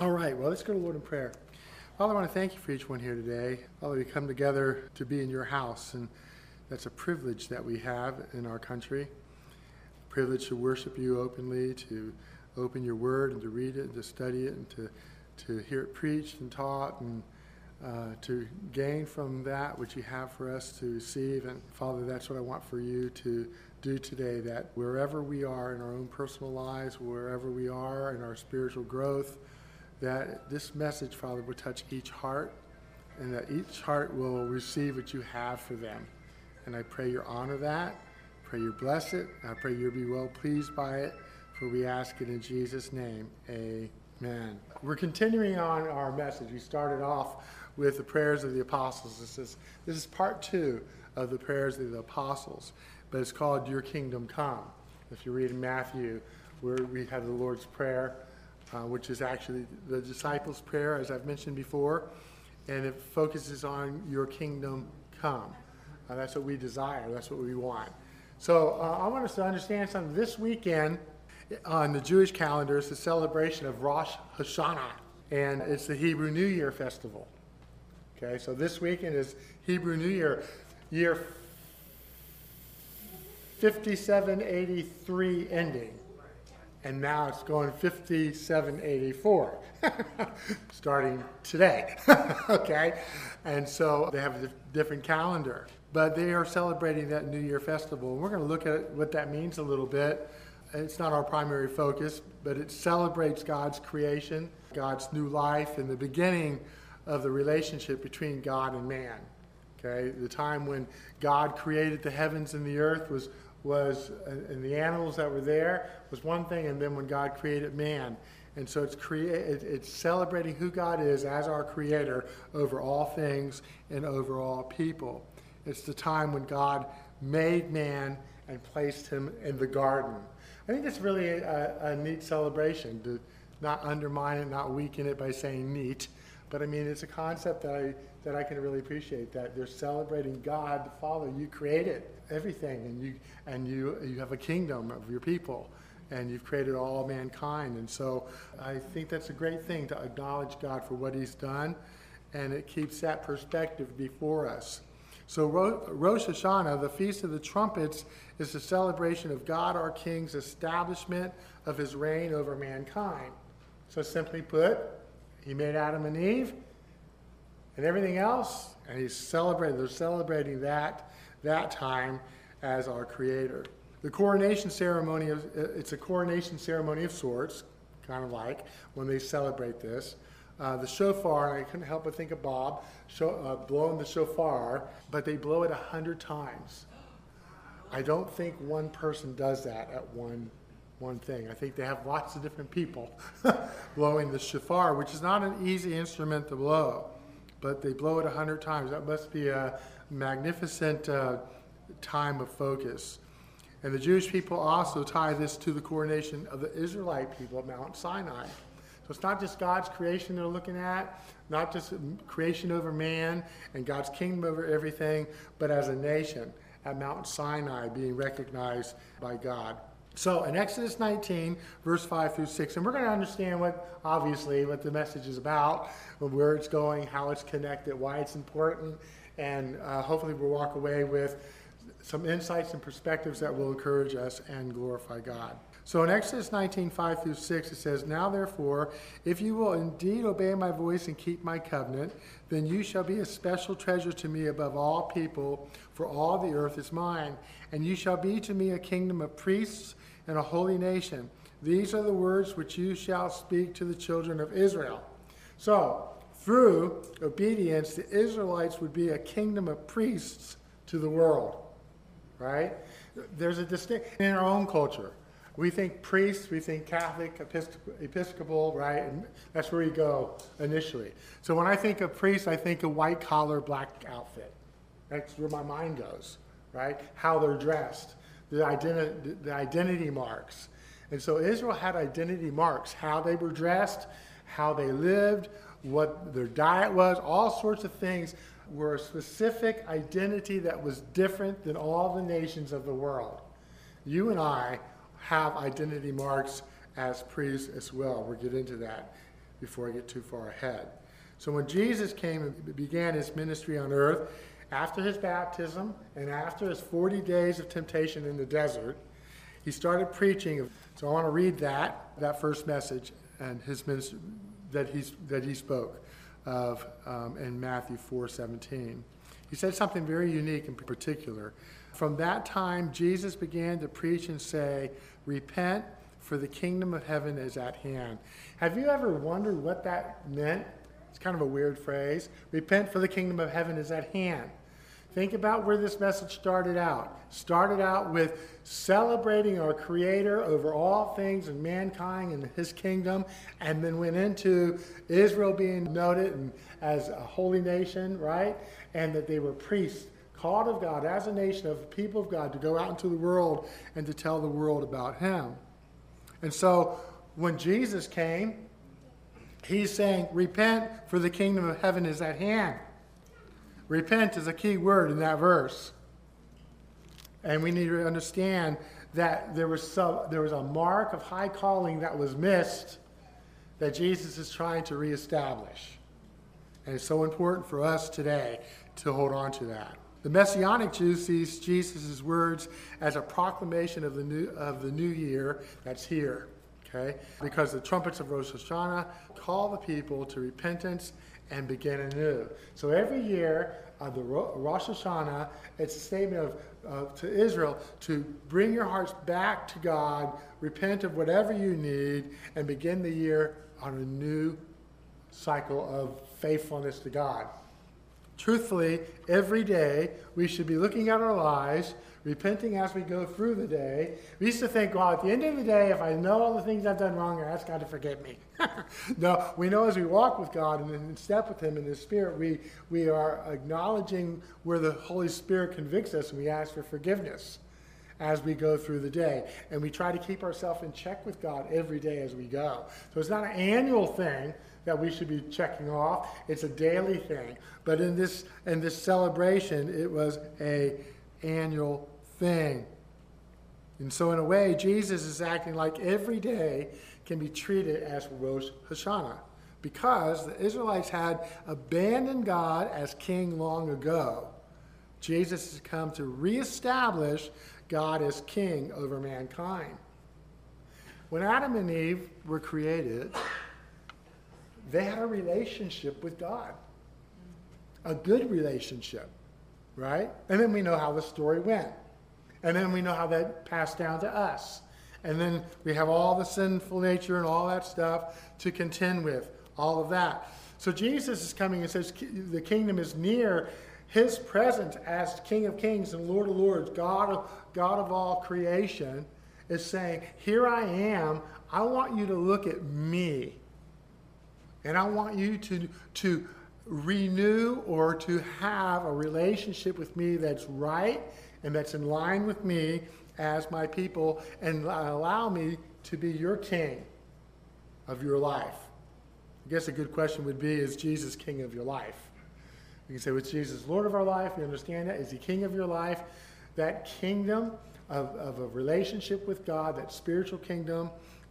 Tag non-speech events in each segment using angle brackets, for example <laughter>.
All right, well, let's go to Lord in prayer. Father, I want to thank you for each one here today. Father, we come together to be in your house, and that's a privilege that we have in our country. A Privilege to worship you openly, to open your word and to read it and to study it and to, to hear it preached and taught and uh, to gain from that which you have for us to receive. And Father, that's what I want for you to do today, that wherever we are in our own personal lives, wherever we are in our spiritual growth, that this message, Father, will touch each heart and that each heart will receive what you have for them. And I pray you honor that. Pray you bless it. I pray you'll be well pleased by it. For we ask it in Jesus' name. Amen. We're continuing on our message. We started off with the prayers of the apostles. This is, this is part two of the prayers of the apostles, but it's called Your Kingdom Come. If you read in Matthew, where we have the Lord's Prayer, uh, which is actually the disciples' prayer, as I've mentioned before, and it focuses on Your Kingdom Come. Uh, that's what we desire, that's what we want. So uh, I want us to understand something. This weekend, on the Jewish calendar is the celebration of Rosh Hashanah, and it's the Hebrew New Year festival. Okay, so this weekend is Hebrew New Year, year 5783 ending. And now it's going 5784, <laughs> starting today. <laughs> okay? And so they have a different calendar. But they are celebrating that New Year festival. We're going to look at what that means a little bit it's not our primary focus, but it celebrates God's creation, God's new life, and the beginning of the relationship between God and man. Okay, the time when God created the heavens and the earth was was uh, and the animals that were there was one thing, and then when God created man, and so it's create it's celebrating who God is as our Creator over all things and over all people. It's the time when God made man and placed him in the garden. I think it's really a, a, neat celebration to not undermine it, not weaken it by saying neat. But I mean, it's a concept that I, that I can really appreciate that they're celebrating God, the Father. You created everything, and you, and you, you have a kingdom of your people, and you've created all mankind. And so I think that's a great thing to acknowledge God for what He's done, and it keeps that perspective before us. So Rosh Hashanah, the Feast of the Trumpets, is the celebration of God our King's establishment of his reign over mankind. So simply put, he made Adam and Eve and everything else, and he's celebrating, they're celebrating that, that time as our creator. The coronation ceremony, it's a coronation ceremony of sorts, kind of like when they celebrate this. Uh, the shofar, and I couldn't help but think of Bob show, uh, blowing the shofar, but they blow it a hundred times. I don't think one person does that at one one thing. I think they have lots of different people <laughs> blowing the shofar, which is not an easy instrument to blow, but they blow it a hundred times. That must be a magnificent uh, time of focus. And the Jewish people also tie this to the coronation of the Israelite people at Mount Sinai. So it's not just God's creation they're looking at, not just creation over man and God's kingdom over everything, but as a nation at Mount Sinai being recognized by God. So in Exodus 19, verse 5 through 6, and we're going to understand what, obviously, what the message is about, where it's going, how it's connected, why it's important, and uh, hopefully we'll walk away with some insights and perspectives that will encourage us and glorify God. So in Exodus 19, 5 through 6, it says, Now therefore, if you will indeed obey my voice and keep my covenant, then you shall be a special treasure to me above all people, for all the earth is mine. And you shall be to me a kingdom of priests and a holy nation. These are the words which you shall speak to the children of Israel. So, through obedience, the Israelites would be a kingdom of priests to the world. Right? There's a distinction in our own culture we think priests, we think Catholic, Episcopal, right? And that's where we go initially. So when I think of priests, I think of white collar, black outfit. That's where my mind goes, right? How they're dressed, the, identi- the identity marks. And so Israel had identity marks, how they were dressed, how they lived, what their diet was, all sorts of things were a specific identity that was different than all the nations of the world. You and I have identity marks as priests as well. We'll get into that. before I get too far ahead. So when Jesus came and began his ministry on earth, after his baptism and after his 40 days of temptation in the desert, he started preaching. So I want to read that, that first message and his ministry that, he's, that he spoke of um, in Matthew 4 17. He said something very unique in particular. From that time, Jesus began to preach and say, Repent, for the kingdom of heaven is at hand. Have you ever wondered what that meant? It's kind of a weird phrase. Repent, for the kingdom of heaven is at hand. Think about where this message started out. Started out with celebrating our Creator over all things and mankind and His kingdom, and then went into Israel being noted as a holy nation, right? And that they were priests, called of God as a nation of people of God to go out into the world and to tell the world about Him. And so when Jesus came, He's saying, Repent, for the kingdom of heaven is at hand. Repent is a key word in that verse. And we need to understand that there was, some, there was a mark of high calling that was missed that Jesus is trying to reestablish. And it's so important for us today to hold on to that. The Messianic Jew sees Jesus' words as a proclamation of the new, of the new year that's here. Okay? Because the trumpets of Rosh Hashanah call the people to repentance and begin anew. So every year, uh, the Rosh Hashanah, it's a statement of uh, to Israel to bring your hearts back to God, repent of whatever you need, and begin the year on a new cycle of faithfulness to God. Truthfully, every day we should be looking at our lives repenting as we go through the day. We used to think, well, at the end of the day, if I know all the things I've done wrong, I ask God to forgive me. <laughs> no, we know as we walk with God and in step with Him in His Spirit, we, we are acknowledging where the Holy Spirit convicts us and we ask for forgiveness as we go through the day. And we try to keep ourselves in check with God every day as we go. So it's not an annual thing that we should be checking off. It's a daily thing. But in this in this celebration, it was a annual thing. And so, in a way, Jesus is acting like every day can be treated as Rosh Hashanah because the Israelites had abandoned God as king long ago. Jesus has come to reestablish God as king over mankind. When Adam and Eve were created, they had a relationship with God, a good relationship right? And then we know how the story went. And then we know how that passed down to us. And then we have all the sinful nature and all that stuff to contend with, all of that. So Jesus is coming and says the kingdom is near. His presence as King of Kings and Lord of Lords, God of, God of all creation, is saying, Here I am. I want you to look at me. And I want you to, to renew or to have a relationship with me that's right and that's in line with me as my people and allow me to be your king of your life. I guess a good question would be Is Jesus king of your life? You can say, Was Jesus Lord of our life? You understand that? Is he king of your life? That kingdom of, of a relationship with God, that spiritual kingdom,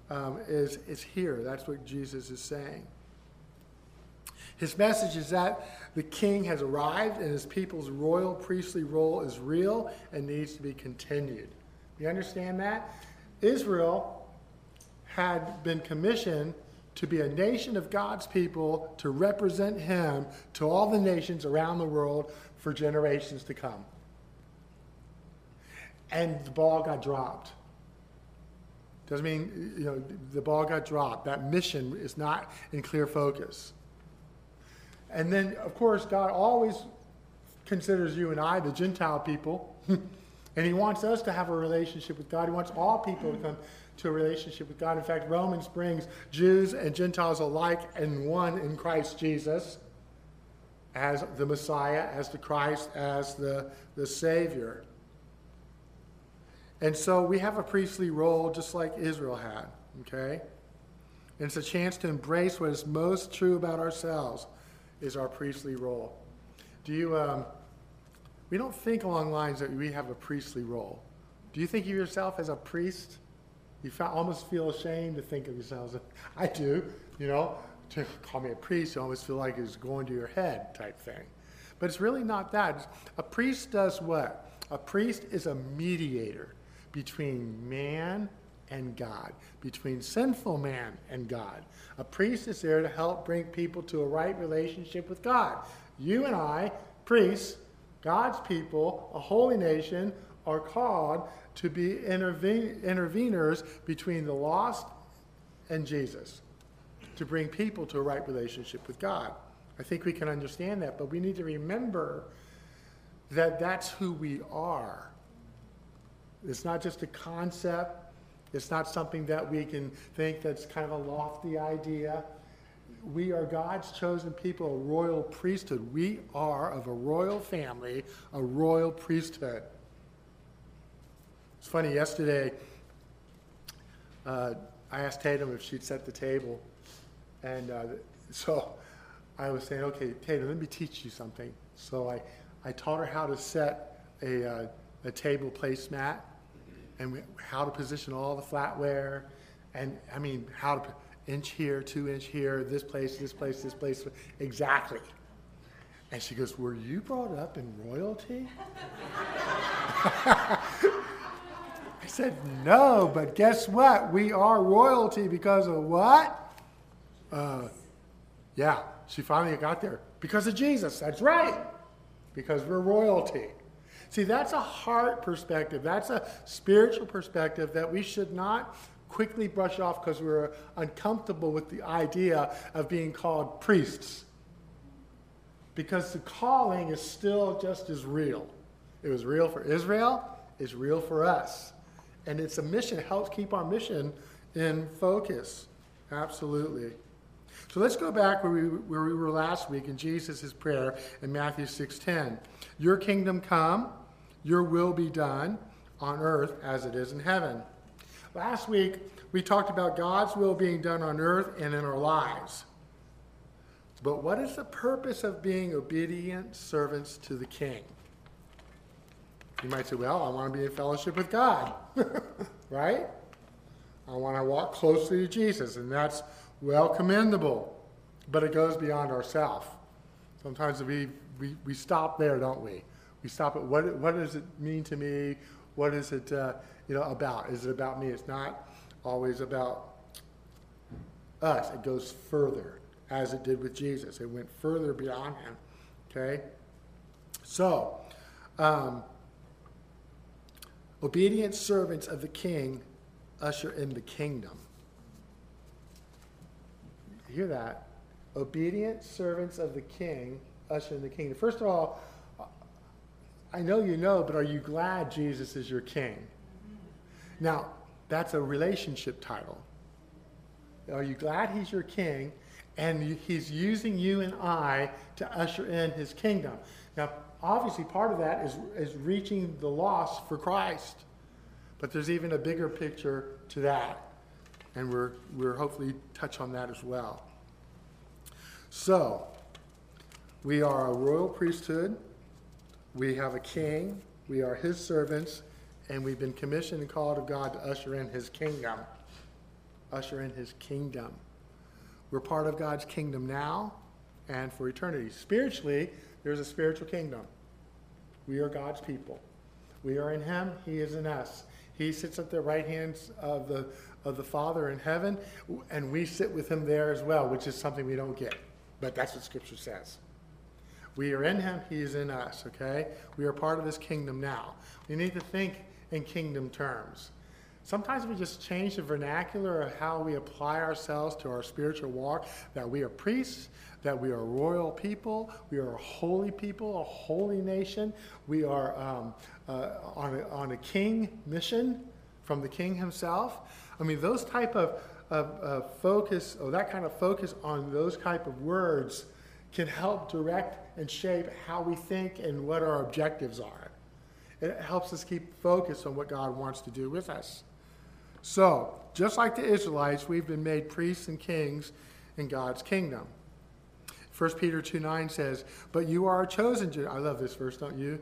um, is, is here. That's what Jesus is saying. His message is that the king has arrived and his people's royal priestly role is real and needs to be continued. You understand that? Israel had been commissioned to be a nation of God's people to represent him to all the nations around the world for generations to come. And the ball got dropped. Doesn't mean, you know, the ball got dropped. That mission is not in clear focus. And then, of course, God always considers you and I, the Gentile people, <laughs> and He wants us to have a relationship with God. He wants all people to come to a relationship with God. In fact, Romans brings Jews and Gentiles alike in one in Christ Jesus as the Messiah, as the Christ, as the, the Savior. And so we have a priestly role just like Israel had, okay? And it's a chance to embrace what is most true about ourselves is our priestly role. Do you, um, we don't think along lines that we have a priestly role. Do you think of yourself as a priest? You almost feel ashamed to think of yourselves. <laughs> I do, you know. to call me a priest, you almost feel like it's going to your head type thing. But it's really not that. A priest does what? A priest is a mediator between man and God, between sinful man and God. A priest is there to help bring people to a right relationship with God. You and I, priests, God's people, a holy nation, are called to be interve- interveners between the lost and Jesus, to bring people to a right relationship with God. I think we can understand that, but we need to remember that that's who we are. It's not just a concept, it's not something that we can think that's kind of a lofty idea. We are God's chosen people, a royal priesthood. We are of a royal family, a royal priesthood. It's funny, yesterday, uh, I asked Tatum if she'd set the table. And uh, <laughs> so I was saying, okay, Tatum, let me teach you something. So I, I taught her how to set a, uh, a table placemat and how to position all the flatware. And I mean, how to inch here, two inch here, this place, this place, this place. Exactly. And she goes, Were you brought up in royalty? <laughs> I said, No, but guess what? We are royalty because of what? Uh, yeah, she finally got there. Because of Jesus. That's right. Because we're royalty. See, that's a heart perspective. That's a spiritual perspective that we should not quickly brush off because we're uncomfortable with the idea of being called priests. Because the calling is still just as real. It was real for Israel, it's real for us. And it's a mission, it helps keep our mission in focus. Absolutely. So let's go back where we, where we were last week in Jesus' prayer in Matthew 6.10. Your kingdom come, your will be done on earth as it is in heaven. Last week, we talked about God's will being done on earth and in our lives. But what is the purpose of being obedient servants to the king? You might say, well, I want to be in fellowship with God, <laughs> right? I want to walk closely to Jesus, and that's well commendable. But it goes beyond ourselves. Sometimes we, we, we stop there, don't we? We stop at what, what does it mean to me? What is it uh, you know, about? Is it about me? It's not always about us. It goes further, as it did with Jesus. It went further beyond him. Okay? So, um, obedient servants of the king usher in the kingdom. Hear that? Obedient servants of the king usher in the kingdom. First of all, I know you know, but are you glad Jesus is your king? Now, that's a relationship title. Are you glad he's your king and he's using you and I to usher in his kingdom? Now, obviously, part of that is, is reaching the lost for Christ. But there's even a bigger picture to that. And we're, we're hopefully touch on that as well. So, we are a royal priesthood we have a king, we are his servants, and we've been commissioned and called of God to usher in his kingdom. Usher in his kingdom. We're part of God's kingdom now and for eternity. Spiritually, there's a spiritual kingdom. We are God's people. We are in him, he is in us. He sits at the right hand of the, of the Father in heaven, and we sit with him there as well, which is something we don't get. But that's what Scripture says. We are in him, he is in us, okay? We are part of his kingdom now. We need to think in kingdom terms. Sometimes we just change the vernacular of how we apply ourselves to our spiritual walk, that we are priests, that we are royal people, we are a holy people, a holy nation, we are um, uh, on, a, on a king mission from the king himself. I mean, those type of, of, of focus, or that kind of focus on those type of words can help direct and shape how we think and what our objectives are. It helps us keep focused on what God wants to do with us. So, just like the Israelites, we've been made priests and kings in God's kingdom. 1 Peter 2 9 says, But you are a chosen generation. I love this verse, don't you?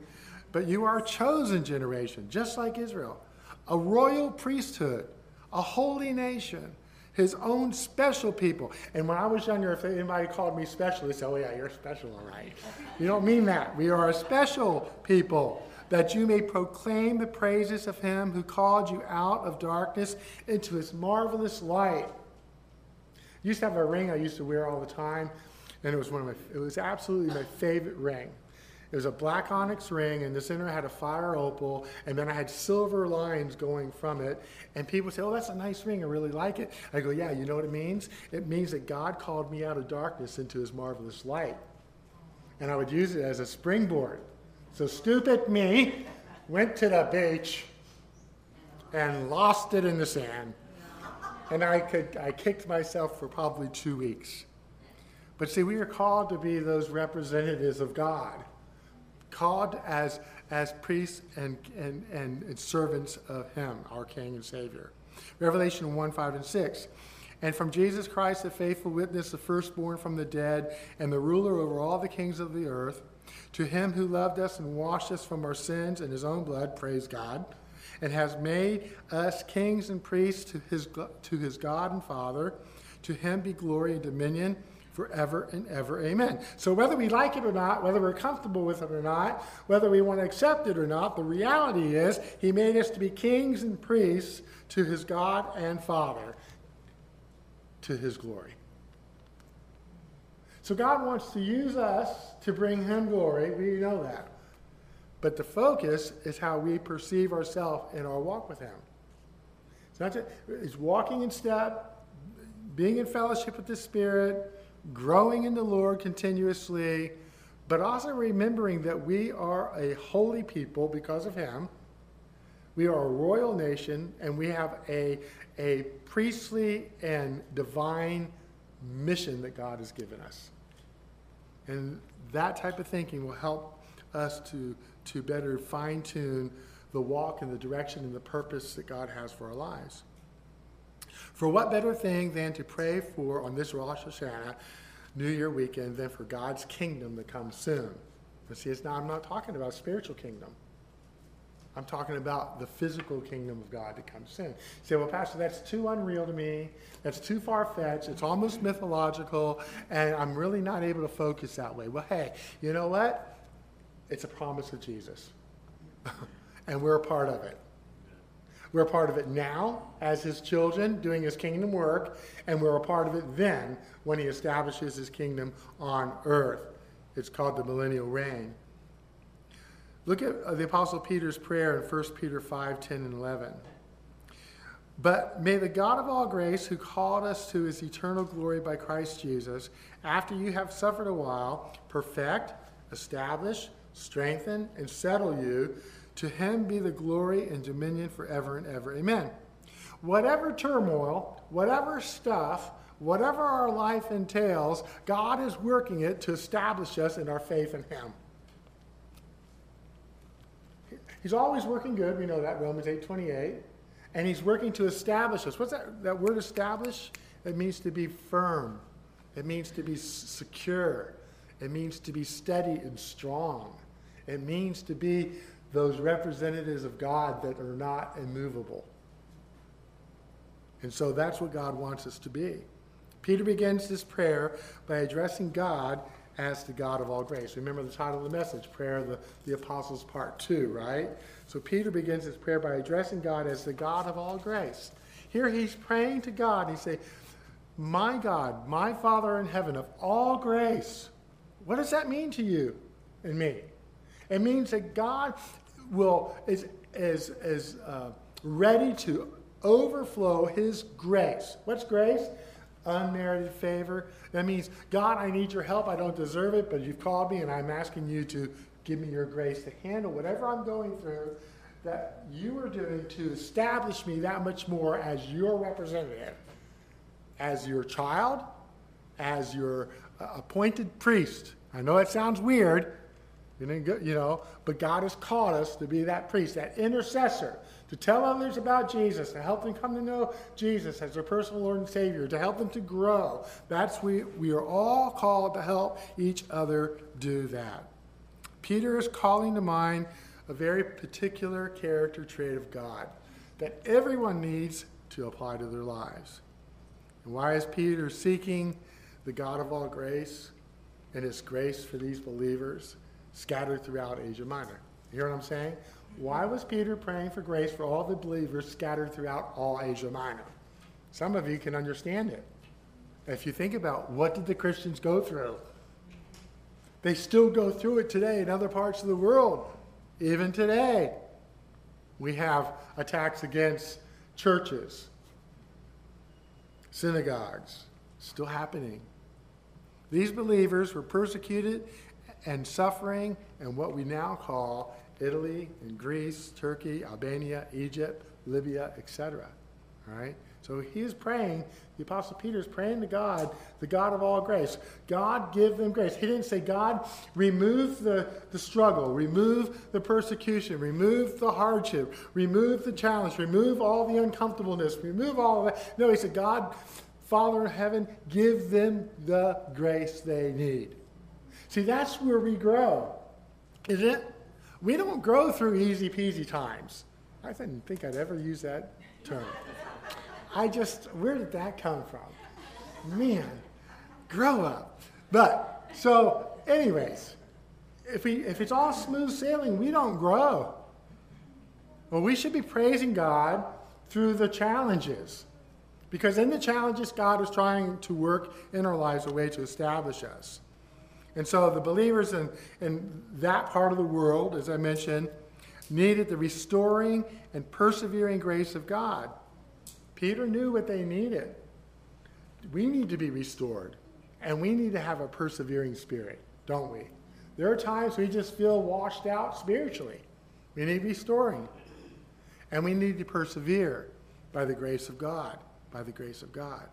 But you are a chosen generation, just like Israel, a royal priesthood, a holy nation, his own special people. And when I was younger, if anybody called me special, they said, Oh, yeah, you're special, all right. You don't mean that. We are a special people, that you may proclaim the praises of him who called you out of darkness into his marvelous light. I used to have a ring I used to wear all the time, and it was one of my, it was absolutely my favorite ring. It was a black onyx ring, and the center had a fire opal, and then I had silver lines going from it. And people say, Oh, that's a nice ring. I really like it. I go, Yeah, you know what it means? It means that God called me out of darkness into his marvelous light. And I would use it as a springboard. So stupid me went to the beach and lost it in the sand. And I, could, I kicked myself for probably two weeks. But see, we are called to be those representatives of God called as, as priests and, and, and servants of Him, our King and Savior. Revelation 1 5 and 6. And from Jesus Christ, the faithful witness, the firstborn from the dead, and the ruler over all the kings of the earth, to him who loved us and washed us from our sins in his own blood, praise God, and has made us kings and priests to his, to his God and Father, to him be glory and dominion forever and ever. Amen. So, whether we like it or not, whether we're comfortable with it or not, whether we want to accept it or not, the reality is He made us to be kings and priests to His God and Father, to His glory. So, God wants to use us to bring Him glory. We know that. But the focus is how we perceive ourselves in our walk with Him. It's not just, it's walking in step, being in fellowship with the Spirit, growing in the Lord continuously, but also remembering that we are a holy people because of Him. We are a royal nation, and we have a, a priestly and divine mission that God has given us. And that type of thinking will help us to, to better fine tune the walk and the direction and the purpose that God has for our lives. For what better thing than to pray for on this Rosh Hashanah, New Year weekend, than for God's kingdom to come soon? But see, it's not, I'm not talking about spiritual kingdom. I'm talking about the physical kingdom of God to come soon. You say, well, Pastor, that's too unreal to me. That's too far fetched. It's almost mythological, and I'm really not able to focus that way. Well, hey, you know what? It's a promise of Jesus, <laughs> and we're a part of it. We're a part of it now as his children doing his kingdom work, and we're a part of it then when he establishes his kingdom on earth. It's called the millennial reign. Look at uh, the Apostle Peter's prayer in 1 Peter 5 10 and 11. But may the God of all grace, who called us to his eternal glory by Christ Jesus, after you have suffered a while, perfect, establish, strengthen, and settle you. To him be the glory and dominion forever and ever. Amen. Whatever turmoil, whatever stuff, whatever our life entails, God is working it to establish us in our faith in him. He's always working good. We know that, Romans 8 28. And he's working to establish us. What's that, that word establish? It means to be firm, it means to be secure, it means to be steady and strong. It means to be those representatives of God that are not immovable. And so that's what God wants us to be. Peter begins this prayer by addressing God as the God of all grace. Remember the title of the message, Prayer of the, the Apostles, Part 2, right? So Peter begins his prayer by addressing God as the God of all grace. Here he's praying to God. He say, My God, my Father in heaven, of all grace. What does that mean to you and me? It means that God will is is is uh, ready to overflow His grace. What's grace? Unmerited favor. That means God, I need your help. I don't deserve it, but you've called me, and I'm asking you to give me your grace to handle whatever I'm going through. That you are doing to establish me that much more as your representative, as your child, as your uh, appointed priest. I know it sounds weird, you know, but God has called us to be that priest, that intercessor, to tell others about Jesus, to help them come to know Jesus as their personal Lord and Savior, to help them to grow. That's we we are all called to help each other do that. Peter is calling to mind a very particular character trait of God that everyone needs to apply to their lives. And why is Peter seeking the God of all grace and his grace for these believers scattered throughout Asia Minor? You hear what I'm saying? Why was Peter praying for grace for all the believers scattered throughout all Asia Minor? Some of you can understand it. If you think about what did the Christians go through? They still go through it today in other parts of the world. Even today, we have attacks against churches, synagogues, still happening. These believers were persecuted and suffering in what we now call Italy and Greece, Turkey, Albania, Egypt, Libya, etc. All right? So he is praying, the Apostle Peter is praying to God, the God of all grace. God, give them grace. He didn't say, God, remove the, the struggle, remove the persecution, remove the hardship, remove the challenge, remove all the uncomfortableness, remove all of that. No, he said, God, Father in heaven, give them the grace they need. See, that's where we grow, isn't it? We don't grow through easy peasy times. I didn't think I'd ever use that term. I just, where did that come from? Man, grow up. But, so, anyways, if, we, if it's all smooth sailing, we don't grow. Well, we should be praising God through the challenges. Because in the challenges, God is trying to work in our lives a way to establish us. And so the believers in, in that part of the world, as I mentioned, needed the restoring and persevering grace of God. Peter knew what they needed. We need to be restored, and we need to have a persevering spirit, don't we? There are times we just feel washed out spiritually. We need restoring, and we need to persevere by the grace of God, by the grace of God.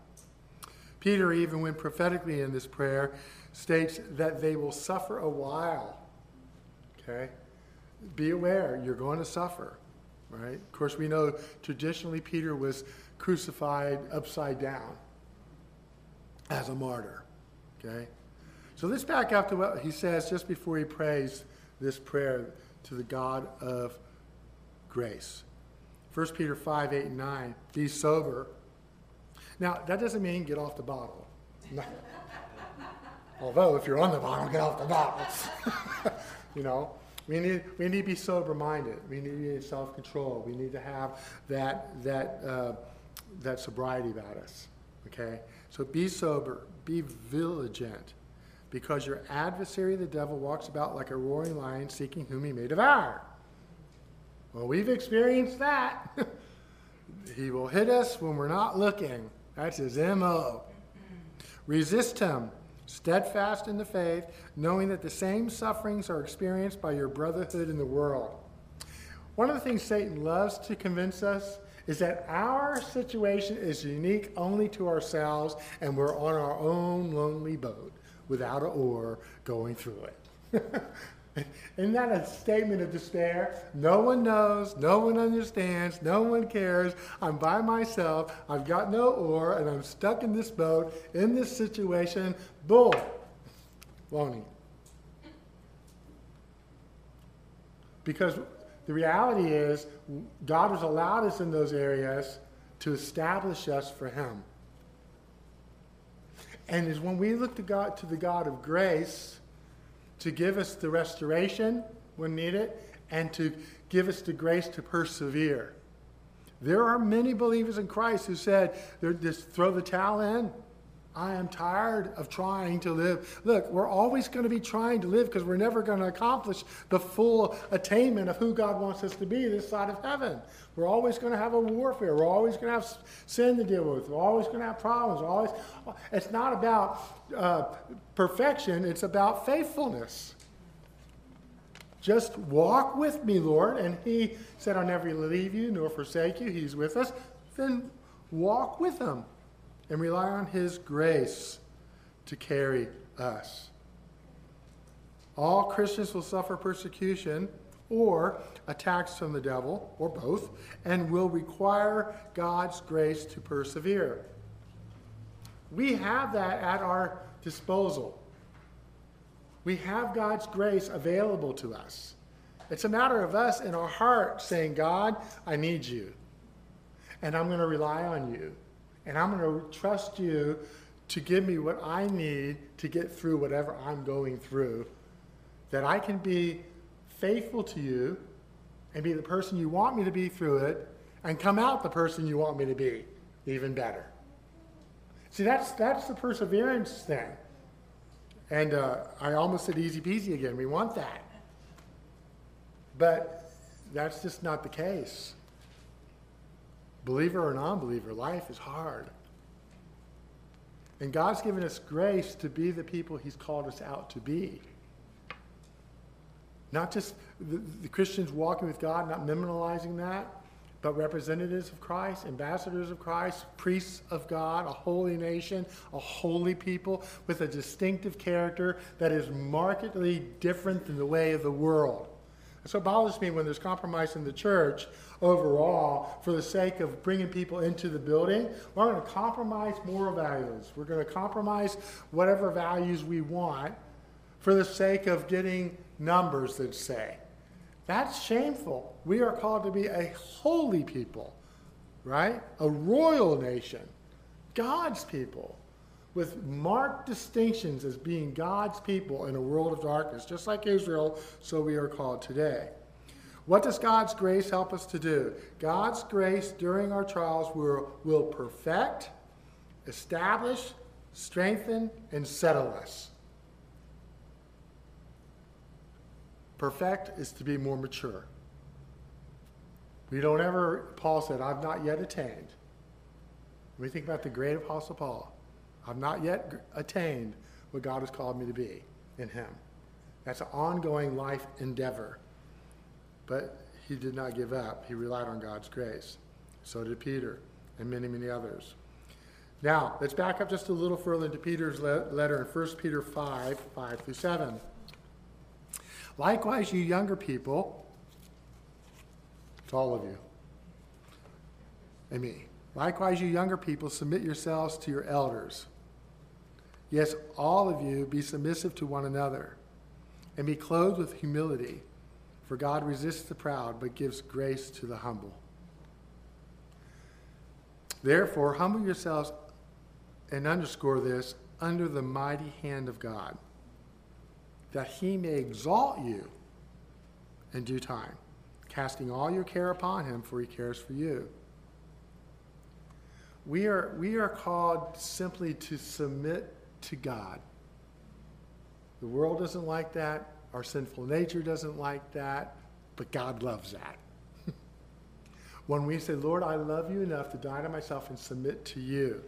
Peter, even when prophetically in this prayer, states that they will suffer a while. Okay? Be aware, you're going to suffer, right? Of course, we know traditionally Peter was crucified upside down as a martyr. Okay? So let's back up to what he says just before he prays this prayer to the God of grace. 1 Peter 5, 8, and 9. Be sober. Now, that doesn't mean get off the bottle. <laughs> Although, if you're on the bottle, get off the bottle. <laughs> you know, we need, we need to be sober minded. We need self control. We need to have that, that, uh, that sobriety about us. Okay? So be sober, be vigilant, because your adversary, the devil, walks about like a roaring lion seeking whom he may devour. Well, we've experienced that. <laughs> he will hit us when we're not looking. That's his MO. Resist him, steadfast in the faith, knowing that the same sufferings are experienced by your brotherhood in the world. One of the things Satan loves to convince us is that our situation is unique only to ourselves and we're on our own lonely boat without an oar going through it. <laughs> <laughs> Isn't that a statement of despair? No one knows, no one understands, no one cares. I'm by myself, I've got no oar, and I'm stuck in this boat, in this situation. Bull. Lonely. Because the reality is, God has allowed us in those areas to establish us for Him. And is when we look to God, to the God of grace, to give us the restoration when needed, and to give us the grace to persevere. There are many believers in Christ who said, just throw the towel in. I am tired of trying to live. Look, we're always going to be trying to live because we're never going to accomplish the full attainment of who God wants us to be this side of heaven. We're always going to have a warfare. We're always going to have sin to deal with. We're always going to have problems. We're always, it's not about uh, perfection, it's about faithfulness. Just walk with me, Lord. And He said, I'll never leave you nor forsake you. He's with us. Then walk with Him and rely on His grace to carry us. All Christians will suffer persecution or attacks from the devil, or both, and will require God's grace to persevere. We have that at our disposal. We have God's grace available to us. It's a matter of us in our heart saying, God, I need you. And I'm going to rely on you. And I'm going to trust you to give me what I need to get through whatever I'm going through, that I can be faithful to you and be the person you want me to be through it and come out the person you want me to be, even better. See, that's, that's the perseverance thing. And uh, I almost said easy peasy again. We want that. But that's just not the case. Believer or non believer, life is hard. And God's given us grace to be the people He's called us out to be. Not just the, the Christians walking with God, not minimalizing that, but representatives of Christ, ambassadors of Christ, priests of God, a holy nation, a holy people with a distinctive character that is markedly different than the way of the world. So it bothers me when there's compromise in the church overall for the sake of bringing people into the building. We're going to compromise moral values. We're going to compromise whatever values we want for the sake of getting numbers that say. That's shameful. We are called to be a holy people, right? A royal nation, God's people, with marked distinctions as being God's people in a world of darkness, just like Israel, so we are called today. What does God's grace help us to do? God's grace during our trials will, will perfect, establish, strengthen, and settle us. Perfect is to be more mature. We don't ever, Paul said, I've not yet attained. We think about the great apostle Paul, I've not yet attained what God has called me to be in him. That's an ongoing life endeavor. But he did not give up. He relied on God's grace. So did Peter and many, many others. Now, let's back up just a little further into Peter's letter in 1 Peter 5 5 through 7. Likewise, you younger people, to all of you, and me. Likewise, you younger people, submit yourselves to your elders. Yes, all of you, be submissive to one another, and be clothed with humility, for God resists the proud, but gives grace to the humble. Therefore, humble yourselves and underscore this under the mighty hand of God that he may exalt you in due time, casting all your care upon him, for he cares for you. We are, we are called simply to submit to God. The world doesn't like that. Our sinful nature doesn't like that. But God loves that. <laughs> when we say, Lord, I love you enough to die to myself and submit to you,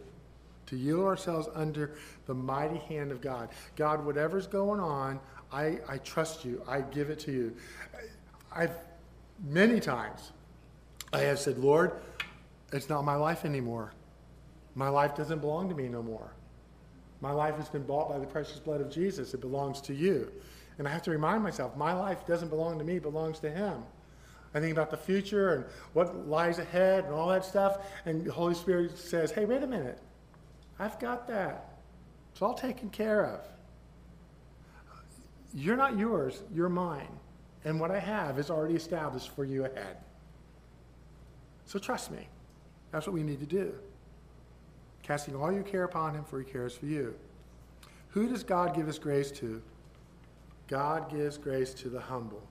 to yield ourselves under the mighty hand of God. God, whatever's going on, I, I trust you. I give it to you. I've many times I have said, Lord, it's not my life anymore. My life doesn't belong to me no more. My life has been bought by the precious blood of Jesus. It belongs to you. And I have to remind myself, my life doesn't belong to me, it belongs to him. I think about the future and what lies ahead and all that stuff. And the Holy Spirit says, hey, wait a minute. I've got that. It's all taken care of. You're not yours, you're mine. And what I have is already established for you ahead. So trust me. That's what we need to do. Casting all your care upon him, for he cares for you. Who does God give his grace to? God gives grace to the humble.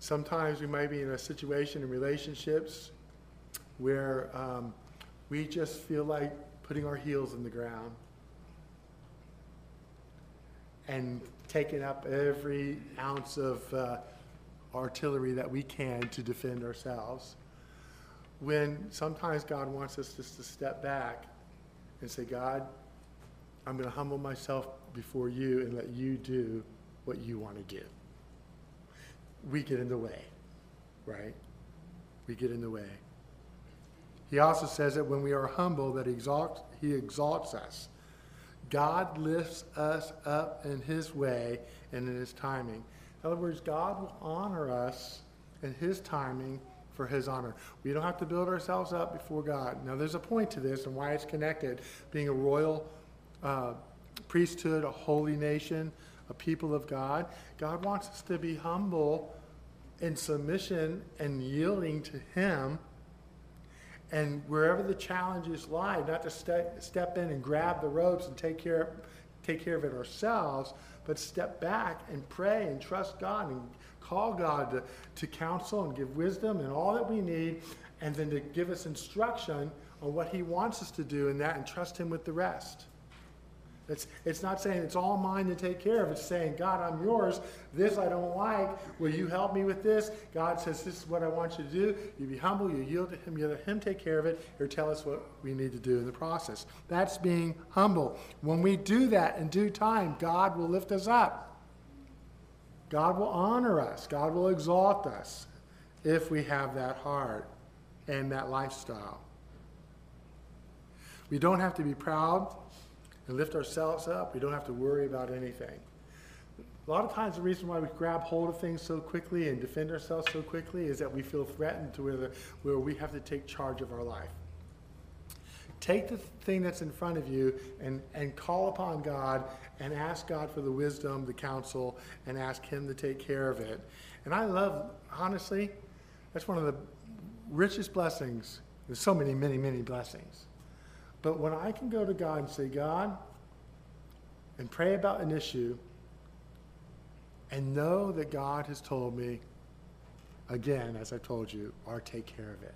Sometimes we might be in a situation in relationships where um, we just feel like putting our heels in the ground and taking up every ounce of uh, artillery that we can to defend ourselves. When sometimes God wants us just to step back and say, God, I'm going to humble myself before you and let you do what you want to do. We get in the way, right? We get in the way. He also says that when we are humble, that he exalts, he exalts us. God lifts us up in his way and in his timing. In other words, God will honor us in his timing for his honor. We don't have to build ourselves up before God. Now, there's a point to this and why it's connected. Being a royal uh, priesthood, a holy nation, a people of God, God wants us to be humble in submission and yielding to Him. And wherever the challenges lie, not to step, step in and grab the ropes and take care, take care of it ourselves, but step back and pray and trust God and call God to, to counsel and give wisdom and all that we need, and then to give us instruction on what He wants us to do in that and trust Him with the rest. It's, it's not saying it's all mine to take care of. It's saying, God, I'm yours. This I don't like. Will you help me with this? God says, This is what I want you to do. You be humble. You yield to Him. You let Him take care of it, or tell us what we need to do in the process. That's being humble. When we do that in due time, God will lift us up. God will honor us. God will exalt us if we have that heart and that lifestyle. We don't have to be proud and lift ourselves up. We don't have to worry about anything. A lot of times, the reason why we grab hold of things so quickly and defend ourselves so quickly is that we feel threatened to where, the, where we have to take charge of our life. Take the thing that's in front of you and, and call upon God and ask God for the wisdom, the counsel, and ask Him to take care of it. And I love, honestly, that's one of the richest blessings. There's so many, many, many blessings but when I can go to God and say, God, and pray about an issue, and know that God has told me, again, as I told you, or take care of it.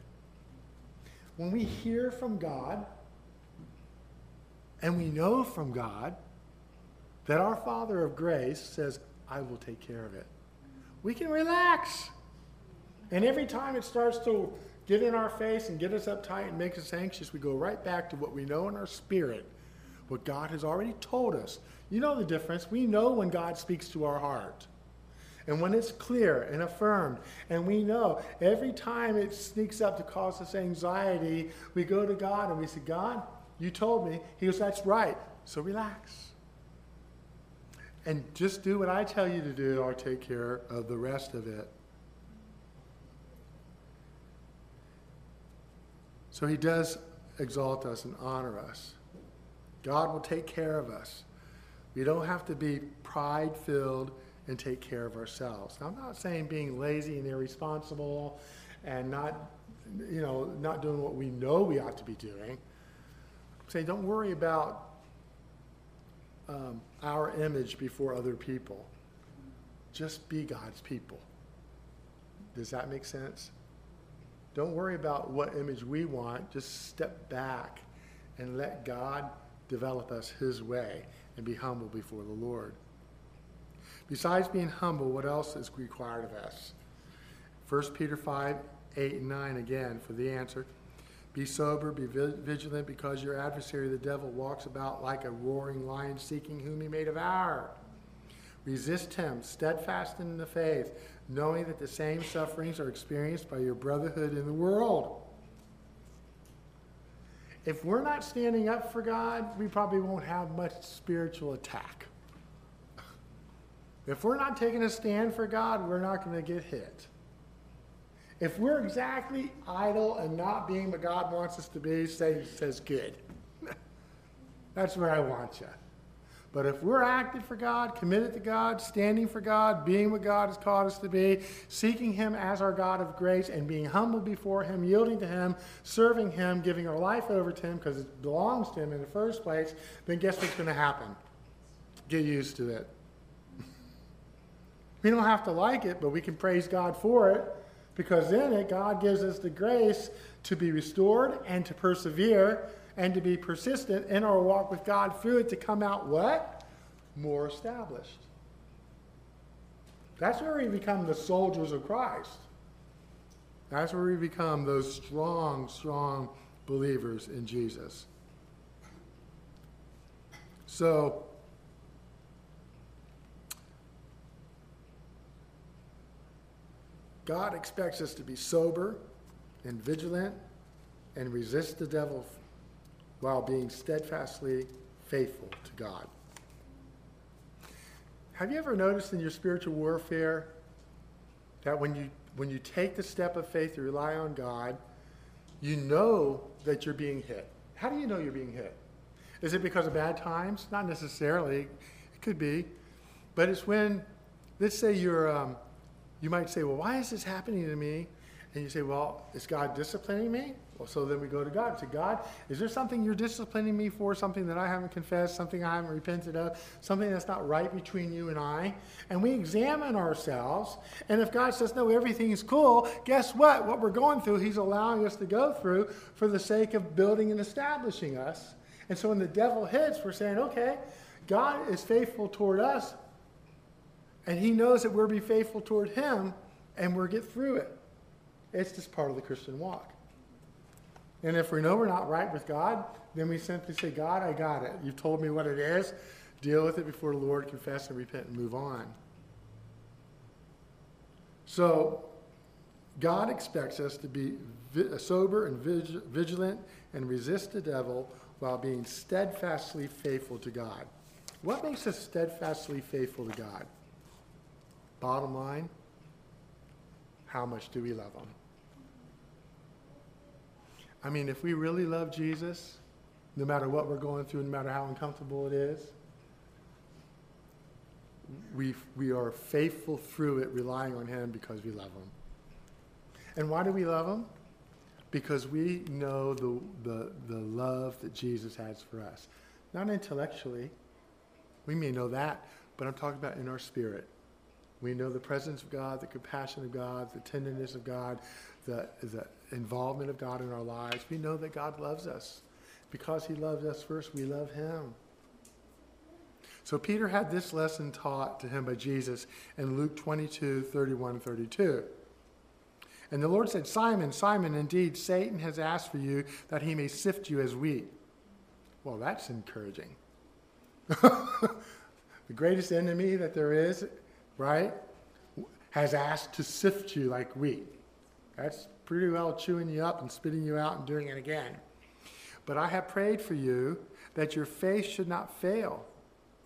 When we hear from God, and we know from God that our Father of grace says, I will take care of it, we can relax. And every time it starts to get in our face and get us uptight and make us anxious, we go right back to what we know in our spirit, what God has already told us. You know the difference. We know when God speaks to our heart. And when it's clear and affirmed, and we know every time it sneaks up to cause us anxiety, we go to God and we say, God, you told me. He goes, That's right. So relax. And just do what I tell you to do, I'll take care of the rest of it. So he does exalt us and honor us. God will take care of us. We don't have to be pride filled and take care of ourselves. Now, I'm not saying being lazy and irresponsible and not, you know, not doing what we know we ought to be doing. I'm saying don't worry about um, our image before other people. Just be God's people. Does that make sense? Don't worry about what image we want. Just step back and let God develop us His way and be humble before the Lord. Besides being humble, what else is required of us? 1 Peter 5 8 and 9 again for the answer. Be sober, be vigilant, because your adversary, the devil, walks about like a roaring lion seeking whom he may devour. Resist him, steadfast in the faith, knowing that the same sufferings are experienced by your brotherhood in the world. If we're not standing up for God, we probably won't have much spiritual attack. If we're not taking a stand for God, we're not going to get hit. If we're exactly idle and not being what God wants us to be, Satan says, Good. <laughs> That's where I want you. But if we're active for God, committed to God, standing for God, being what God has called us to be, seeking Him as our God of grace, and being humble before Him, yielding to Him, serving Him, giving our life over to Him because it belongs to Him in the first place, then guess what's going to happen? Get used to it. we don't have to like it, but we can praise God for it because in it, God gives us the grace to be restored and to persevere and to be persistent in our walk with God through it to come out what? More established. That's where we become the soldiers of Christ. That's where we become those strong, strong believers in Jesus. So, God expects us to be sober and vigilant and resist the devil while being steadfastly faithful to God. Have you ever noticed in your spiritual warfare that when you when you take the step of faith to rely on God, you know that you're being hit. How do you know you're being hit? Is it because of bad times? Not necessarily. It could be. But it's when, let's say you're, um, you might say, well, why is this happening to me? And you say, well, is God disciplining me? Well, so then we go to God. Say, God, is there something you're disciplining me for? Something that I haven't confessed? Something I haven't repented of? Something that's not right between you and I? And we examine ourselves. And if God says, no, everything is cool, guess what? What we're going through, He's allowing us to go through for the sake of building and establishing us. And so when the devil hits, we're saying, okay, God is faithful toward us. And He knows that we'll be faithful toward Him, and we'll get through it. It's just part of the Christian walk. And if we know we're not right with God, then we simply say, God, I got it. You've told me what it is. Deal with it before the Lord, confess and repent and move on. So, God expects us to be uh, sober and vigilant and resist the devil while being steadfastly faithful to God. What makes us steadfastly faithful to God? Bottom line, how much do we love Him? I mean, if we really love Jesus, no matter what we're going through, no matter how uncomfortable it is, we, we are faithful through it, relying on Him because we love Him. And why do we love Him? Because we know the, the, the love that Jesus has for us. Not intellectually, we may know that, but I'm talking about in our spirit. We know the presence of God, the compassion of God, the tenderness of God, the, the involvement of God in our lives. We know that God loves us. Because he loves us first, we love him. So Peter had this lesson taught to him by Jesus in Luke 22, 31, 32. And the Lord said, Simon, Simon, indeed, Satan has asked for you that he may sift you as wheat. Well, that's encouraging. <laughs> the greatest enemy that there is, right, has asked to sift you like wheat. That's pretty well chewing you up and spitting you out and doing it again. But I have prayed for you that your faith should not fail.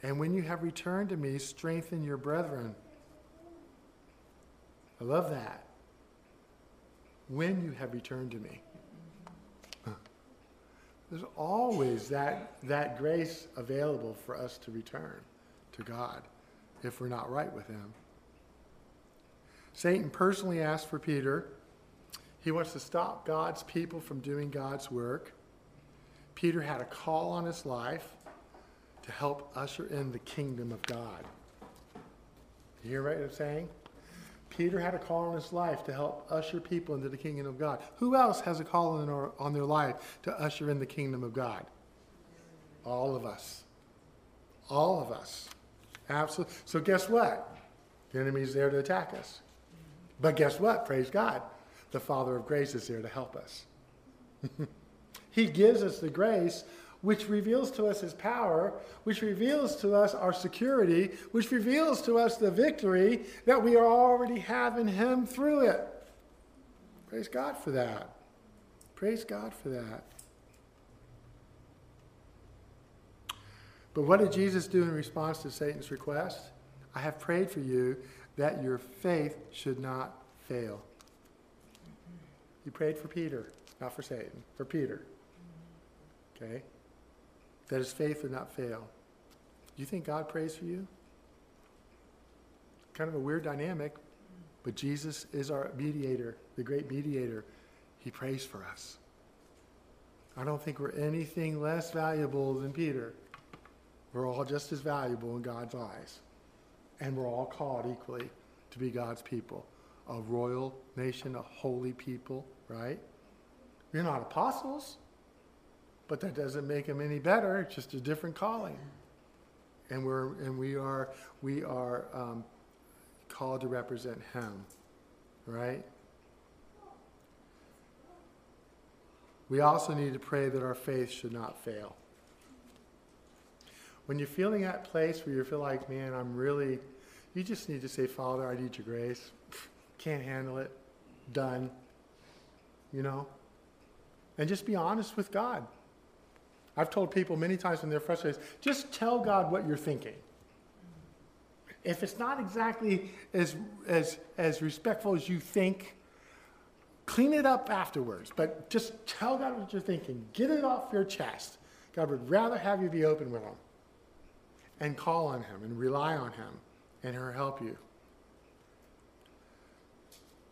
And when you have returned to me, strengthen your brethren. I love that. When you have returned to me. There's always that, that grace available for us to return to God if we're not right with Him. Satan personally asked for Peter he wants to stop God's people from doing God's work. Peter had a call on his life to help usher in the kingdom of God. You hear what I'm saying? Peter had a call on his life to help usher people into the kingdom of God. Who else has a call on their life to usher in the kingdom of God? All of us. All of us. Absolutely. So guess what? The enemy's there to attack us. But guess what? Praise God the Father of grace is here to help us. <laughs> he gives us the grace which reveals to us his power, which reveals to us our security, which reveals to us the victory that we already have in him through it. Praise God for that. Praise God for that. But what did Jesus do in response to Satan's request? I have prayed for you that your faith should not fail. You prayed for Peter, not for Satan, for Peter. Okay? That his faith would not fail. Do you think God prays for you? Kind of a weird dynamic, but Jesus is our mediator, the great mediator. He prays for us. I don't think we're anything less valuable than Peter. We're all just as valuable in God's eyes. And we're all called equally to be God's people a royal nation, a holy people, right? We're not apostles, but that doesn't make them any better. It's just a different calling. And we're and we are we are um, called to represent Him, right? We also need to pray that our faith should not fail. When you're feeling that place where you feel like, man, I'm really, you just need to say, Father, I need your grace. <laughs> Can't handle it. Done. You know? And just be honest with God. I've told people many times when they're frustrated, just tell God what you're thinking. If it's not exactly as, as, as respectful as you think, clean it up afterwards. But just tell God what you're thinking. Get it off your chest. God would rather have you be open with Him and call on Him and rely on Him, and He'll help you.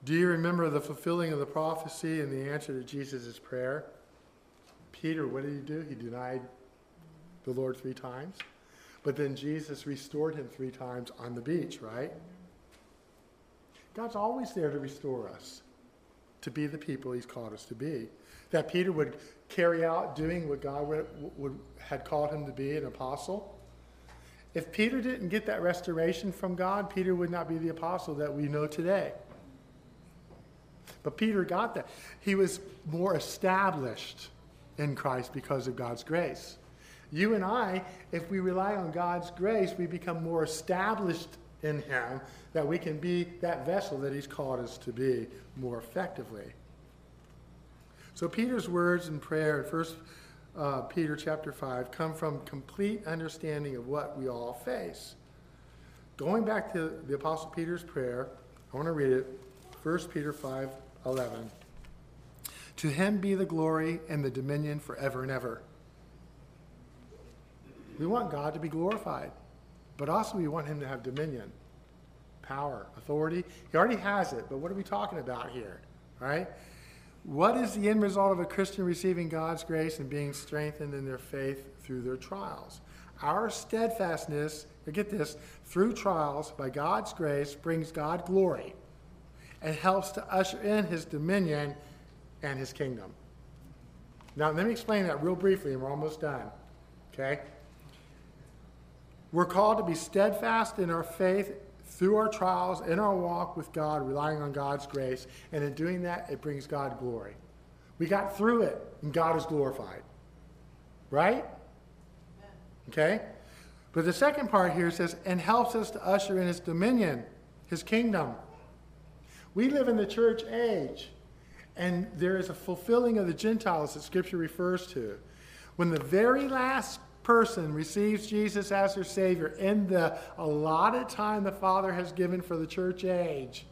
Do you remember the fulfilling of the prophecy and the answer to Jesus' prayer? Peter, what did he do? He denied the Lord three times. But then Jesus restored him three times on the beach, right? God's always there to restore us, to be the people he's called us to be. That Peter would carry out doing what God would, would, had called him to be, an apostle. If Peter didn't get that restoration from God, Peter would not be the apostle that we know today. But Peter got that. He was more established in Christ because of God's grace. You and I, if we rely on God's grace, we become more established in Him that we can be that vessel that He's called us to be more effectively. So Peter's words in prayer in First uh, Peter chapter 5 come from complete understanding of what we all face. Going back to the Apostle Peter's prayer, I want to read it. 1 Peter 5 11. To him be the glory and the dominion forever and ever. We want God to be glorified, but also we want him to have dominion, power, authority. He already has it, but what are we talking about here? Right? What is the end result of a Christian receiving God's grace and being strengthened in their faith through their trials? Our steadfastness, get this, through trials by God's grace brings God glory and helps to usher in his dominion and his kingdom. Now, let me explain that real briefly, and we're almost done. Okay? We're called to be steadfast in our faith through our trials, in our walk with God, relying on God's grace. And in doing that, it brings God glory. We got through it, and God is glorified. Right? Okay? But the second part here says, and helps us to usher in his dominion, his kingdom. We live in the church age, and there is a fulfilling of the Gentiles that Scripture refers to. When the very last person receives Jesus as their Savior in the allotted time the Father has given for the church age,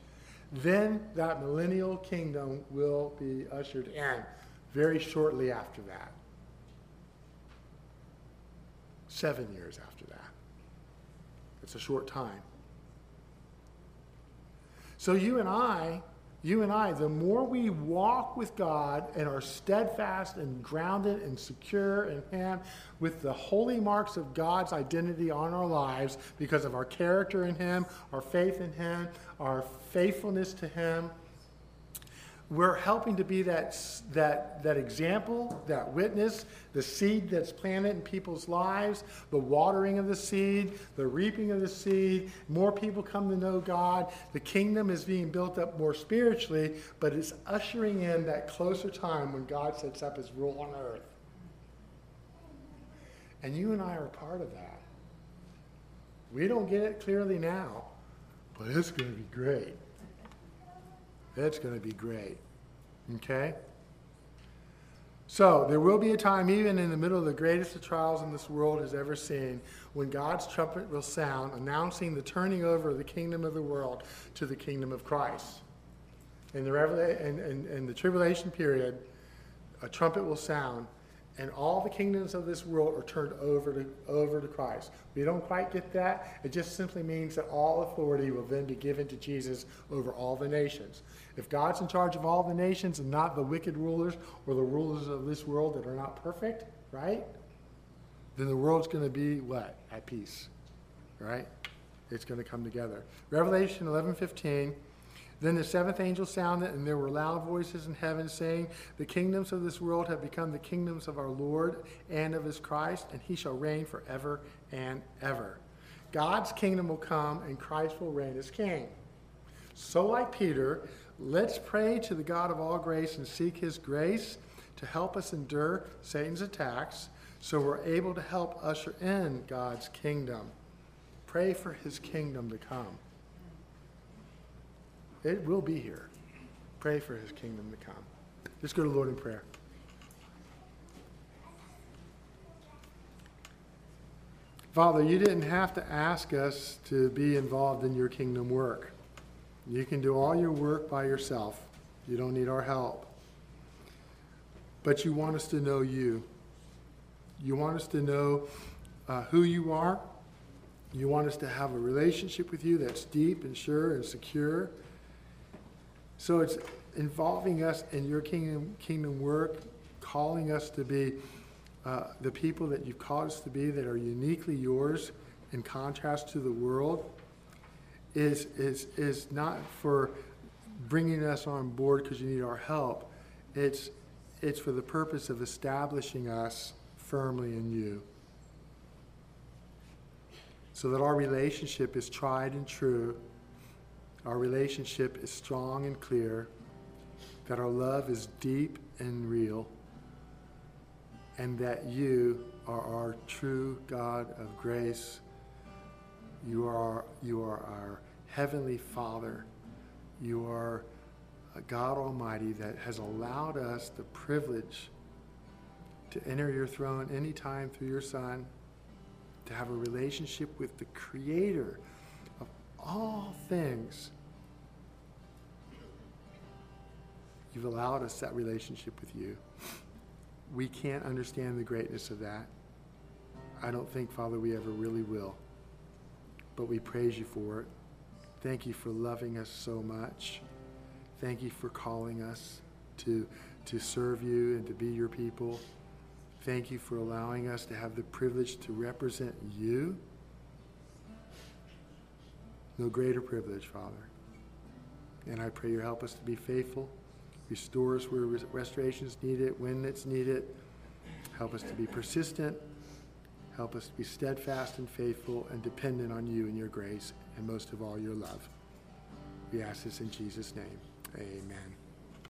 then that millennial kingdom will be ushered in very shortly after that. Seven years after that. It's a short time. So you and I, you and I, the more we walk with God and are steadfast and grounded and secure in Him with the holy marks of God's identity on our lives because of our character in Him, our faith in Him, our faithfulness to Him, we're helping to be that, that, that example, that witness, the seed that's planted in people's lives, the watering of the seed, the reaping of the seed. More people come to know God. The kingdom is being built up more spiritually, but it's ushering in that closer time when God sets up his rule on earth. And you and I are part of that. We don't get it clearly now, but it's going to be great. It's going to be great. Okay? So, there will be a time, even in the middle of the greatest of trials in this world has ever seen, when God's trumpet will sound, announcing the turning over of the kingdom of the world to the kingdom of Christ. In the, revela- in, in, in the tribulation period, a trumpet will sound, and all the kingdoms of this world are turned over to, over to Christ. We don't quite get that. It just simply means that all authority will then be given to Jesus over all the nations. If God's in charge of all the nations and not the wicked rulers or the rulers of this world that are not perfect, right? Then the world's going to be what? At peace, right? It's going to come together. Revelation 11:15 then the seventh angel sounded, and there were loud voices in heaven saying, The kingdoms of this world have become the kingdoms of our Lord and of his Christ, and he shall reign forever and ever. God's kingdom will come, and Christ will reign as king. So, like Peter, let's pray to the God of all grace and seek his grace to help us endure Satan's attacks so we're able to help usher in God's kingdom. Pray for his kingdom to come. It will be here. Pray for his kingdom to come. Let's go to Lord in prayer. Father, you didn't have to ask us to be involved in your kingdom work. You can do all your work by yourself. You don't need our help. But you want us to know you. You want us to know uh, who you are. You want us to have a relationship with you that's deep and sure and secure. So it's involving us in your kingdom, kingdom work, calling us to be uh, the people that you've called us to be that are uniquely yours in contrast to the world is, is, is not for bringing us on board because you need our help. It's, it's for the purpose of establishing us firmly in you. So that our relationship is tried and true, our relationship is strong and clear, that our love is deep and real, and that you are our true God of grace. You are, you are our Heavenly Father. You are a God Almighty that has allowed us the privilege to enter your throne anytime through your Son, to have a relationship with the Creator of all things. You've allowed us that relationship with you. We can't understand the greatness of that. I don't think, Father, we ever really will. But we praise you for it. Thank you for loving us so much. Thank you for calling us to, to serve you and to be your people. Thank you for allowing us to have the privilege to represent you. No greater privilege, Father. And I pray you help us to be faithful. Restore us where restoration is needed, when it's needed. Help us to be persistent. Help us to be steadfast and faithful and dependent on you and your grace, and most of all, your love. We ask this in Jesus' name. Amen.